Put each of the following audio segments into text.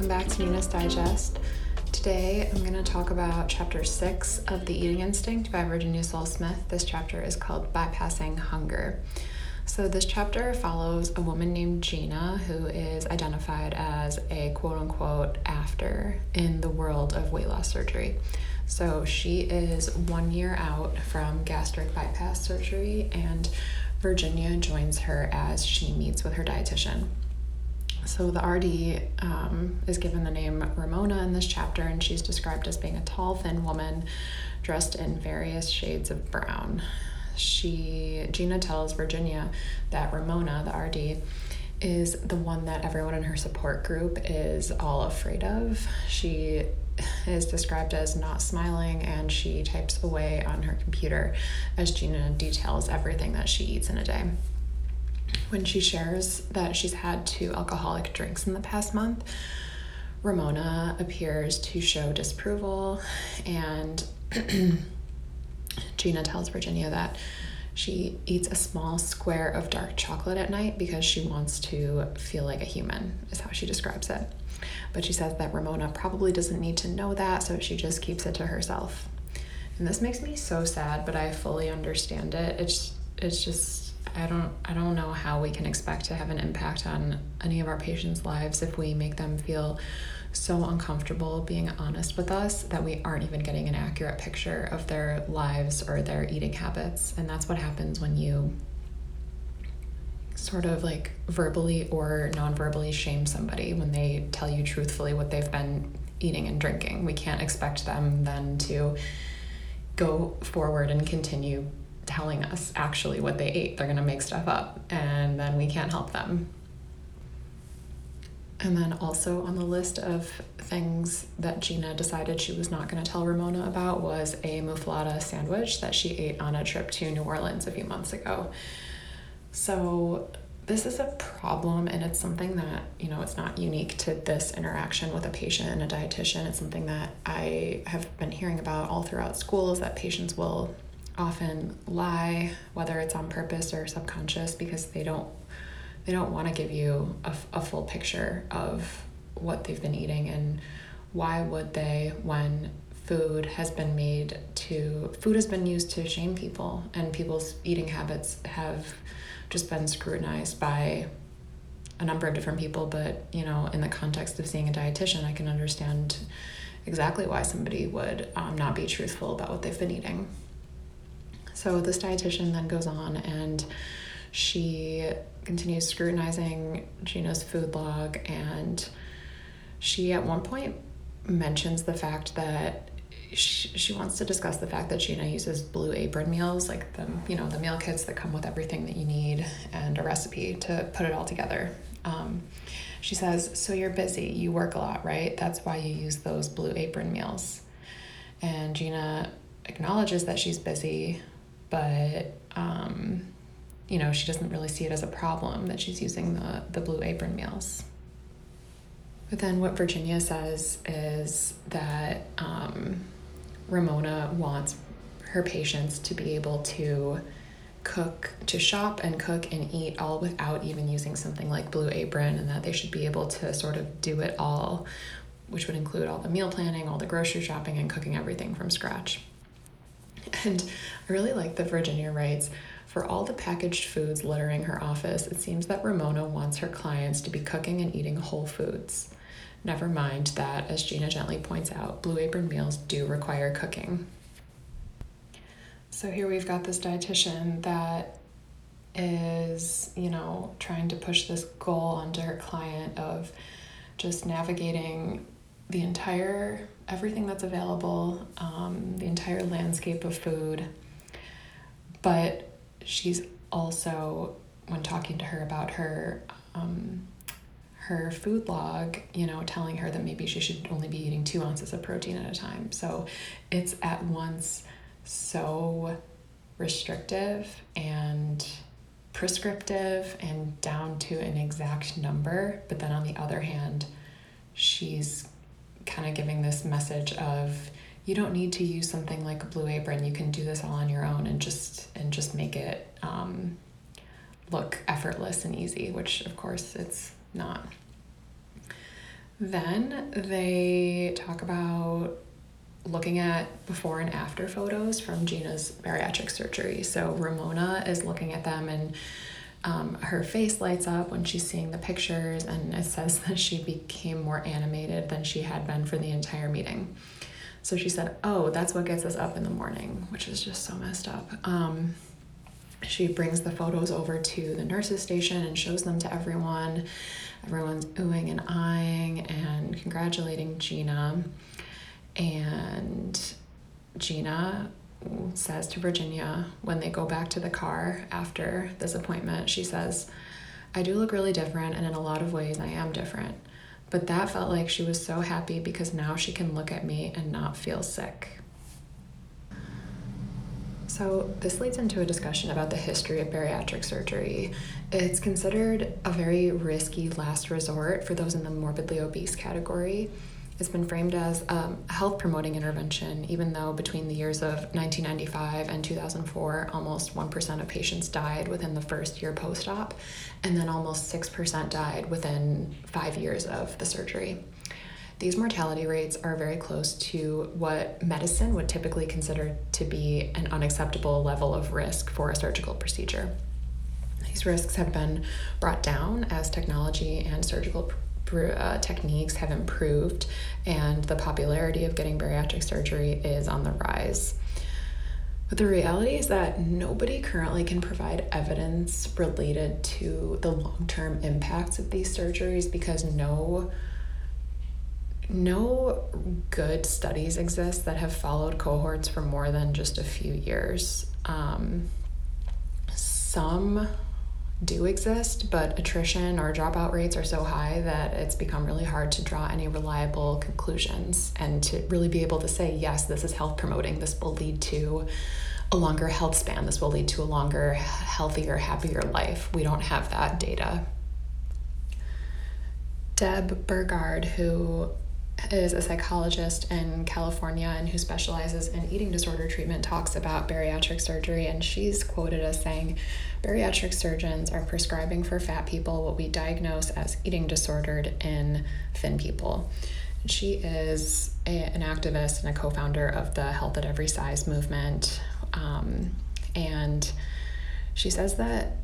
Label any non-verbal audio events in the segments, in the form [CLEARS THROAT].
welcome back to Nina's Digest. Today I'm going to talk about chapter 6 of The Eating Instinct by Virginia Sole-Smith. This chapter is called Bypassing Hunger. So, this chapter follows a woman named Gina who is identified as a quote unquote after in the world of weight loss surgery. So, she is one year out from gastric bypass surgery, and Virginia joins her as she meets with her dietitian. So the RD um, is given the name Ramona in this chapter, and she's described as being a tall, thin woman dressed in various shades of brown. She Gina tells Virginia that Ramona, the RD, is the one that everyone in her support group is all afraid of. She is described as not smiling and she types away on her computer as Gina details everything that she eats in a day when she shares that she's had two alcoholic drinks in the past month, Ramona appears to show disapproval, and [CLEARS THROAT] Gina tells Virginia that she eats a small square of dark chocolate at night because she wants to feel like a human, is how she describes it. But she says that Ramona probably doesn't need to know that, so she just keeps it to herself. And this makes me so sad, but I fully understand it. It's it's just I don't I don't know how we can expect to have an impact on any of our patients' lives if we make them feel so uncomfortable being honest with us that we aren't even getting an accurate picture of their lives or their eating habits. And that's what happens when you sort of like verbally or non-verbally shame somebody when they tell you truthfully what they've been eating and drinking. We can't expect them then to go forward and continue telling us actually what they ate. They're going to make stuff up, and then we can't help them. And then also on the list of things that Gina decided she was not going to tell Ramona about was a muffaletta sandwich that she ate on a trip to New Orleans a few months ago. So this is a problem and it's something that, you know, it's not unique to this interaction with a patient and a dietitian. It's something that I have been hearing about all throughout school is that patients will often lie, whether it's on purpose or subconscious, because they don't they don't want to give you a, a full picture of what they've been eating and why would they when food has been made to food has been used to shame people and people's eating habits have just been scrutinized by a number of different people. But you know in the context of seeing a dietitian i can understand exactly why somebody would um, not be truthful about what they've been eating so this dietitian then goes on and she continues scrutinizing Gina's food log and she at one point mentions the fact that she, she wants to discuss the fact that Gina uses blue apron meals, like the you know the meal kits that come with everything that you need and a recipe to put it all together. Um, she says, "So you're busy, you work a lot, right? That's why you use those blue apron meals." And Gina acknowledges that she's busy, but um, you know she doesn't really see it as a problem that she's using the the blue apron meals. But then what Virginia says is that um, Ramona wants her patients to be able to cook, to shop and cook and eat all without even using something like Blue Apron, and that they should be able to sort of do it all, which would include all the meal planning, all the grocery shopping, and cooking everything from scratch. [LAUGHS] And I really like that Virginia writes For all the packaged foods littering her office, it seems that Ramona wants her clients to be cooking and eating whole foods. Never mind that, as Gina gently points out, Blue Apron meals do require cooking. So here we've got this dietitian that is, you know, trying to push this goal onto her client of just navigating the entire everything that's available, um, the entire landscape of food. But she's also, when talking to her about her um, her food log, you know, telling her that maybe she should only be eating two ounces of protein at a time. So it's at once so restrictive and prescriptive and down to an exact number. But then on the other hand, she's kind of giving this message of you don't need to use something like a blue apron you can do this all on your own and just and just make it um, look effortless and easy which of course it's not Then they talk about looking at before and after photos from Gina's bariatric surgery. So Ramona is looking at them and um, her face lights up when she's seeing the pictures, and it says that she became more animated than she had been for the entire meeting. So she said, Oh, that's what gets us up in the morning, which is just so messed up. Um, she brings the photos over to the nurses' station and shows them to everyone. Everyone's oohing and eyeing and congratulating Gina. And Gina says to Virginia when they go back to the car after this appointment, she says, I do look really different, and in a lot of ways, I am different. But that felt like she was so happy because now she can look at me and not feel sick. So, this leads into a discussion about the history of bariatric surgery. It's considered a very risky last resort for those in the morbidly obese category. It's been framed as um, a health promoting intervention, even though between the years of 1995 and 2004, almost 1% of patients died within the first year post op, and then almost 6% died within five years of the surgery. These mortality rates are very close to what medicine would typically consider to be an unacceptable level of risk for a surgical procedure. These risks have been brought down as technology and surgical uh, techniques have improved and the popularity of getting bariatric surgery is on the rise. But the reality is that nobody currently can provide evidence related to the long term impacts of these surgeries because no no good studies exist that have followed cohorts for more than just a few years. Um, some do exist, but attrition or dropout rates are so high that it's become really hard to draw any reliable conclusions and to really be able to say, yes, this is health promoting, this will lead to a longer health span, this will lead to a longer, healthier, happier life. We don't have that data. Deb Burgard, who is a psychologist in California and who specializes in eating disorder treatment, talks about bariatric surgery. And she's quoted as saying, Bariatric surgeons are prescribing for fat people what we diagnose as eating disordered in thin people. She is a, an activist and a co founder of the Health at Every Size movement. Um, and she says that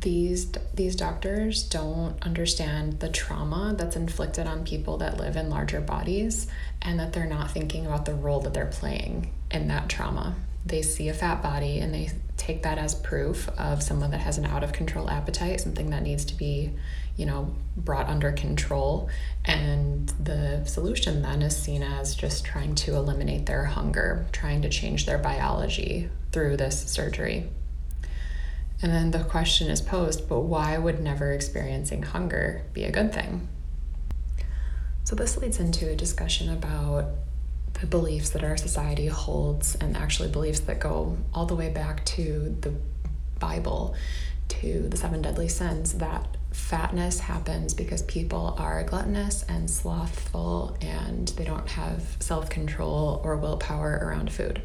these these doctors don't understand the trauma that's inflicted on people that live in larger bodies and that they're not thinking about the role that they're playing in that trauma. They see a fat body and they take that as proof of someone that has an out of control appetite, something that needs to be, you know, brought under control. And the solution then is seen as just trying to eliminate their hunger, trying to change their biology through this surgery. And then the question is posed, but why would never experiencing hunger be a good thing? So, this leads into a discussion about the beliefs that our society holds and actually beliefs that go all the way back to the Bible, to the seven deadly sins, that fatness happens because people are gluttonous and slothful and they don't have self control or willpower around food.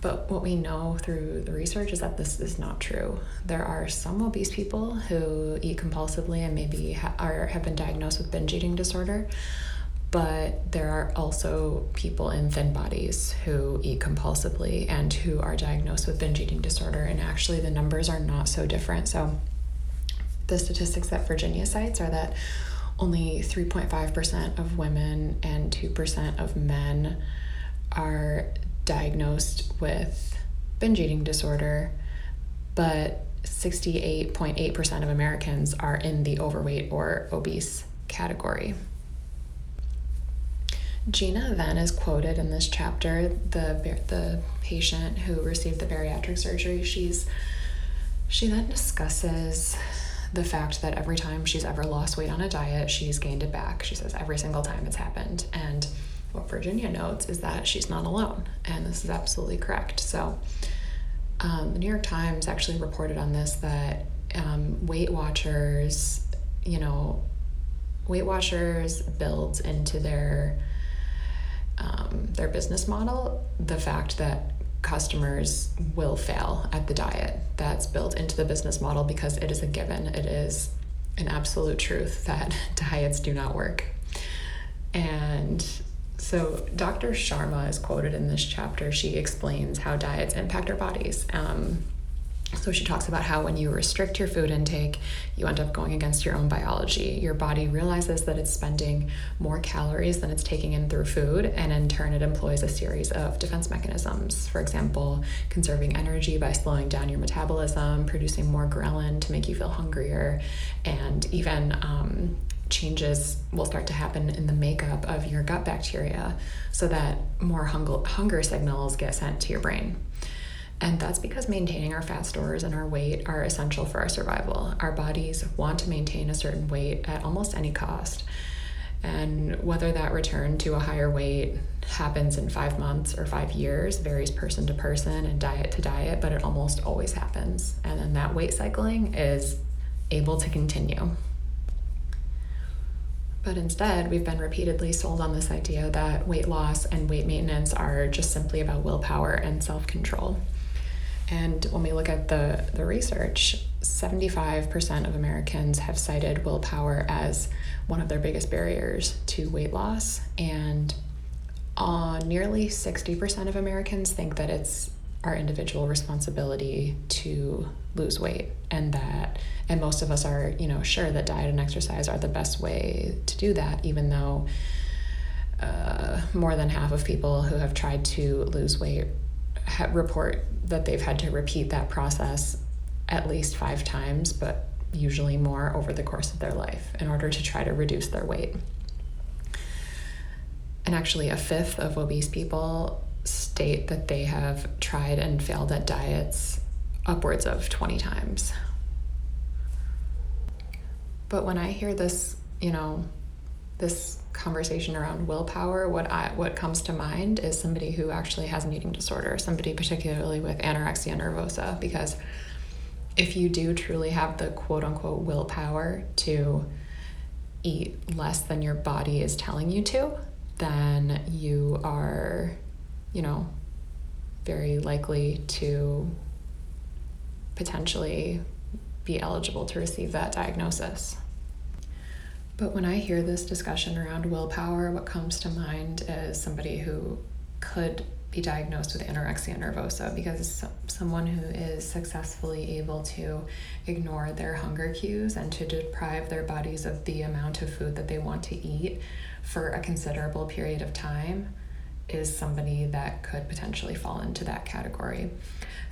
But what we know through the research is that this is not true. There are some obese people who eat compulsively and maybe ha- are, have been diagnosed with binge eating disorder. But there are also people in thin bodies who eat compulsively and who are diagnosed with binge eating disorder. And actually, the numbers are not so different. So, the statistics that Virginia cites are that only 3.5% of women and 2% of men are diagnosed with binge eating disorder, but 68.8% of Americans are in the overweight or obese category. Gina then is quoted in this chapter, the the patient who received the bariatric surgery. She's she then discusses the fact that every time she's ever lost weight on a diet, she's gained it back. She says every single time it's happened. And what Virginia notes is that she's not alone, and this is absolutely correct. So, um, the New York Times actually reported on this that um, Weight Watchers, you know, Weight Watchers builds into their um, their business model the fact that customers will fail at the diet. That's built into the business model because it is a given. It is an absolute truth that [LAUGHS] diets do not work. And so Dr. Sharma is quoted in this chapter. She explains how diets impact our bodies. Um, so she talks about how when you restrict your food intake, you end up going against your own biology. Your body realizes that it's spending more calories than it's taking in through food, and in turn, it employs a series of defense mechanisms. For example, conserving energy by slowing down your metabolism, producing more ghrelin to make you feel hungrier, and even um, changes will start to happen in the makeup of your gut bacteria so that more hunger signals get sent to your brain. And that's because maintaining our fat stores and our weight are essential for our survival. Our bodies want to maintain a certain weight at almost any cost. And whether that return to a higher weight happens in five months or five years varies person to person and diet to diet, but it almost always happens. And then that weight cycling is able to continue. But instead, we've been repeatedly sold on this idea that weight loss and weight maintenance are just simply about willpower and self control. And when we look at the, the research, 75% of Americans have cited willpower as one of their biggest barriers to weight loss. And uh, nearly 60% of Americans think that it's our individual responsibility to lose weight and that and most of us are you know sure that diet and exercise are the best way to do that even though uh, more than half of people who have tried to lose weight ha- report that they've had to repeat that process at least five times, but usually more over the course of their life in order to try to reduce their weight. And actually, a fifth of obese people state that they have tried and failed at diets upwards of 20 times. But when I hear this, you know, this conversation around willpower, what I what comes to mind is somebody who actually has an eating disorder, somebody particularly with anorexia nervosa, because if you do truly have the quote unquote willpower to eat less than your body is telling you to, then you are, you know, very likely to potentially be eligible to receive that diagnosis. But when I hear this discussion around willpower, what comes to mind is somebody who could be diagnosed with anorexia nervosa because someone who is successfully able to ignore their hunger cues and to deprive their bodies of the amount of food that they want to eat for a considerable period of time is somebody that could potentially fall into that category.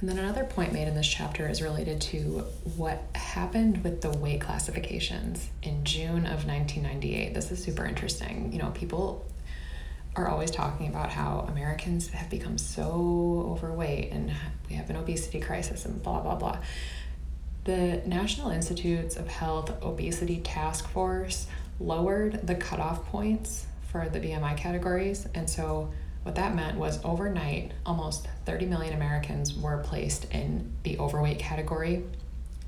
And then another point made in this chapter is related to what happened with the weight classifications in June of 1998. This is super interesting. You know, people are always talking about how Americans have become so overweight and we have an obesity crisis and blah, blah, blah. The National Institutes of Health Obesity Task Force lowered the cutoff points for the BMI categories. And so what that meant was overnight, almost 30 million Americans were placed in the overweight category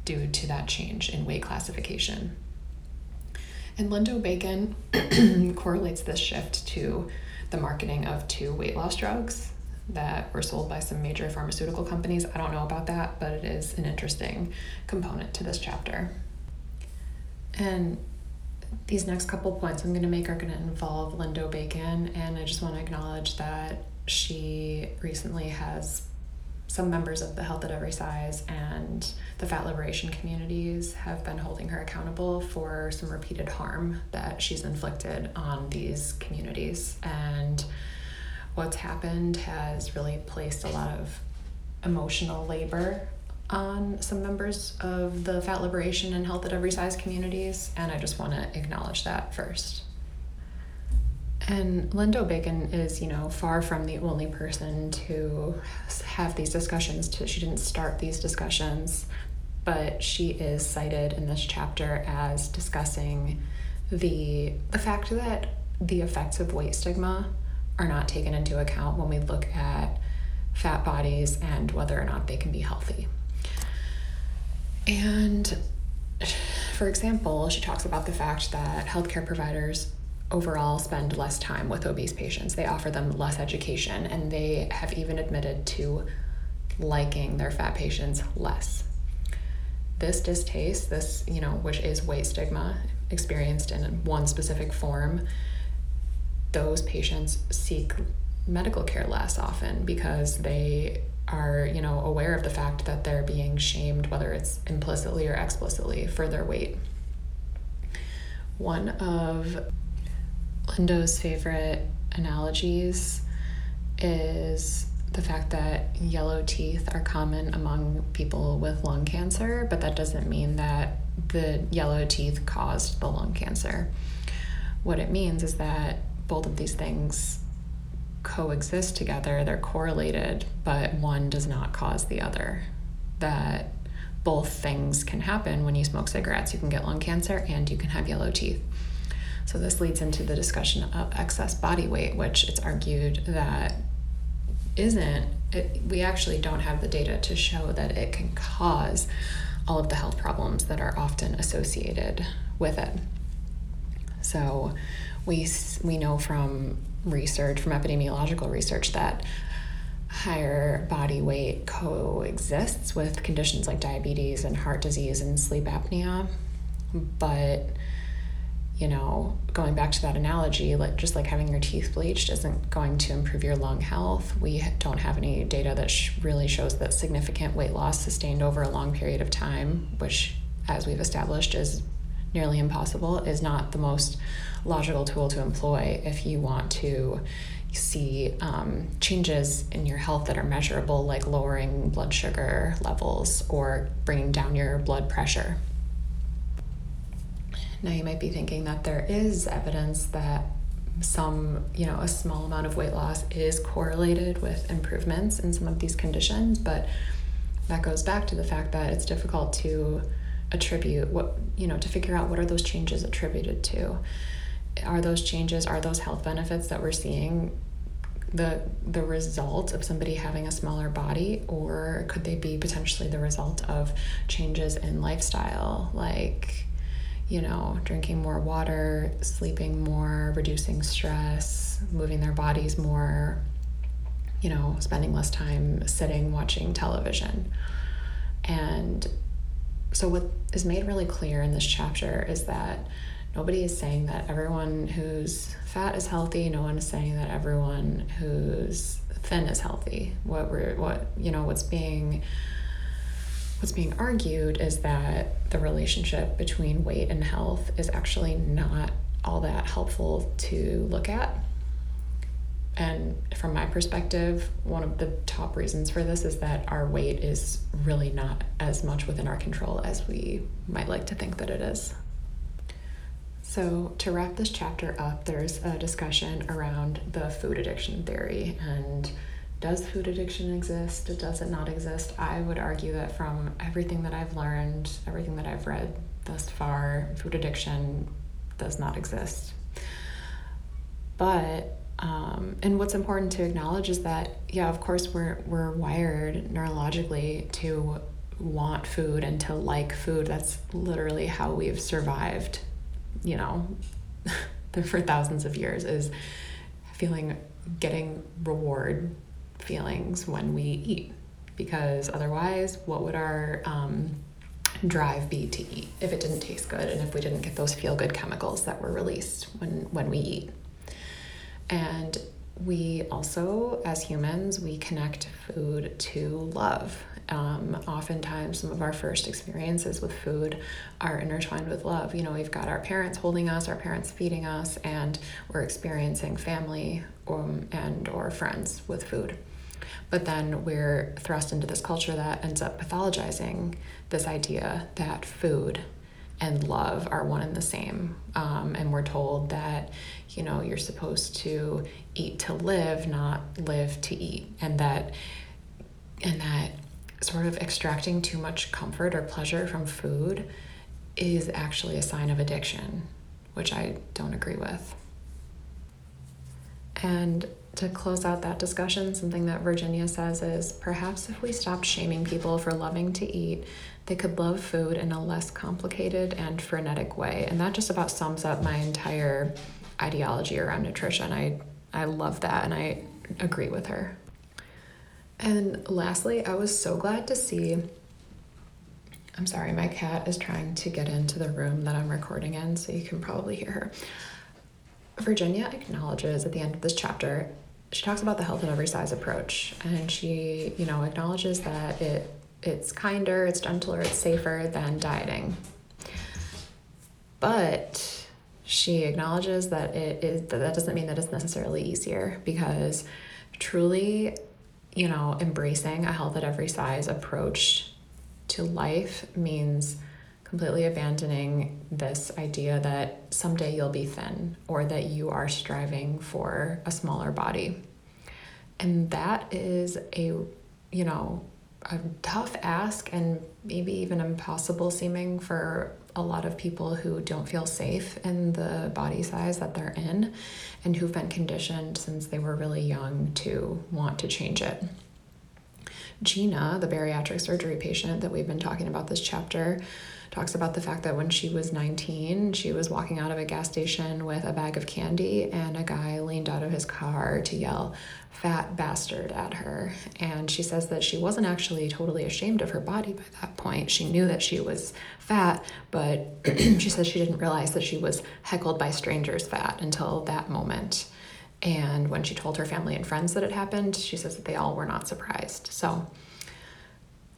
due to that change in weight classification. And Lindo Bacon [CLEARS THROAT] correlates this shift to the marketing of two weight loss drugs that were sold by some major pharmaceutical companies. I don't know about that, but it is an interesting component to this chapter. And these next couple points I'm going to make are going to involve Lindo Bacon, and I just want to acknowledge that she recently has some members of the Health at Every Size and the fat liberation communities have been holding her accountable for some repeated harm that she's inflicted on these communities. And what's happened has really placed a lot of emotional labor on some members of the fat liberation and health at every size communities, and I just want to acknowledge that first. And Lindo Bacon is, you know, far from the only person to have these discussions. To, she didn't start these discussions, but she is cited in this chapter as discussing the the fact that the effects of weight stigma are not taken into account when we look at fat bodies and whether or not they can be healthy. And for example, she talks about the fact that healthcare providers overall spend less time with obese patients. They offer them less education, and they have even admitted to liking their fat patients less. This distaste, this, you know, which is weight stigma experienced in one specific form, those patients seek medical care less often because they are you know aware of the fact that they're being shamed whether it's implicitly or explicitly for their weight. One of lindo's favorite analogies is the fact that yellow teeth are common among people with lung cancer but that doesn't mean that the yellow teeth caused the lung cancer. What it means is that both of these things coexist together, they're correlated, but one does not cause the other. That both things can happen when you smoke cigarettes. You can get lung cancer and you can have yellow teeth. So, this leads into the discussion of excess body weight, which it's argued that isn't, it, we actually don't have the data to show that it can cause all of the health problems that are often associated with it. So, we, we know from research, from epidemiological research, that higher body weight coexists with conditions like diabetes and heart disease and sleep apnea. But, you know, going back to that analogy, like just like having your teeth bleached isn't going to improve your lung health. We don't have any data that sh- really shows that significant weight loss sustained over a long period of time, which, as we've established, is nearly impossible, is not the most logical tool to employ if you want to see um, changes in your health that are measurable, like lowering blood sugar levels or bringing down your blood pressure. Now, you might be thinking that there is evidence that some, you know, a small amount of weight loss is correlated with improvements in some of these conditions, but that goes back to the fact that it's difficult to attribute what, you know, to figure out what are those changes attributed to? Are those changes are those health benefits that we're seeing the the result of somebody having a smaller body or could they be potentially the result of changes in lifestyle like you know drinking more water sleeping more reducing stress moving their bodies more you know spending less time sitting watching television? And so what is made really clear in this chapter is that nobody is saying that everyone who's fat is healthy. No one is saying that everyone who's thin is healthy. What we're what you know what's being what's being argued is that the relationship between weight and health is actually not all that helpful to look at. And from my perspective, one of the top reasons for this is that our weight is really not as much within our control as we might like to think that it is. So, to wrap this chapter up, there's a discussion around the food addiction theory and does food addiction exist? Does it not exist? I would argue that from everything that I've learned, everything that I've read thus far, food addiction does not exist. But um, and what's important to acknowledge is that yeah, of course we're we're wired neurologically to want food and to like food. That's literally how we've survived you know, [LAUGHS] for thousands of years is feeling getting reward feelings when we eat because otherwise what would our um, drive be to eat if it didn't taste good and if we didn't get those feel good chemicals that were released when when we eat and we also as humans we connect food to love um, oftentimes some of our first experiences with food are intertwined with love. You know, we've got our parents holding us, our parents feeding us, and we're experiencing family um, and or friends with food. But then we're thrust into this culture that ends up pathologizing this idea that food and love are one and the same. Um, and we're told that, you know, you're supposed to eat to live, not live to eat. And that, and that sort of extracting too much comfort or pleasure from food is actually a sign of addiction, which I don't agree with. And to close out that discussion, something that Virginia says is perhaps if we stopped shaming people for loving to eat, they could love food in a less complicated and frenetic way. And that just about sums up my entire ideology around nutrition. I, I love that and I agree with her. And lastly, I was so glad to see. I'm sorry, my cat is trying to get into the room that I'm recording in, so you can probably hear her. Virginia acknowledges at the end of this chapter, she talks about the health at every size approach, and she, you know, acknowledges that it it's kinder, it's gentler, it's safer than dieting. But she acknowledges that it is that, that doesn't mean that it's necessarily easier because truly, you know, embracing a health at every size approach to life means completely abandoning this idea that someday you'll be thin or that you are striving for a smaller body. And that is a, you know, a tough ask and maybe even impossible seeming for a lot of people who don't feel safe in the body size that they're in and who've been conditioned since they were really young to want to change it. Gina, the bariatric surgery patient that we've been talking about this chapter, talks about the fact that when she was 19, she was walking out of a gas station with a bag of candy, and a guy leaned out of his car to yell, Fat bastard, at her. And she says that she wasn't actually totally ashamed of her body by that point. She knew that she was fat, but [CLEARS THROAT] she says she didn't realize that she was heckled by strangers fat until that moment. And when she told her family and friends that it happened, she says that they all were not surprised. So,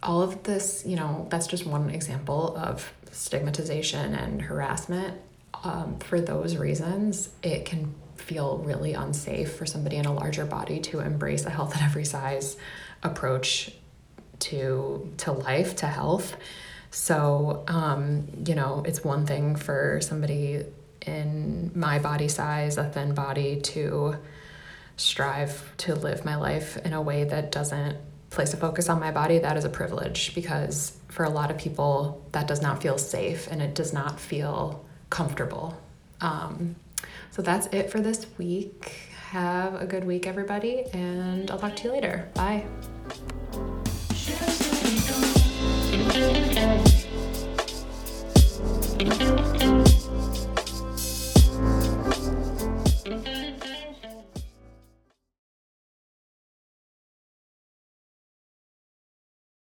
all of this, you know, that's just one example of stigmatization and harassment. Um, for those reasons, it can feel really unsafe for somebody in a larger body to embrace a health at every size approach to to life, to health. So, um, you know, it's one thing for somebody in my body size, a thin body, to strive to live my life in a way that doesn't place a focus on my body, that is a privilege because for a lot of people, that does not feel safe and it does not feel comfortable. Um, so that's it for this week. Have a good week, everybody, and I'll talk to you later. Bye.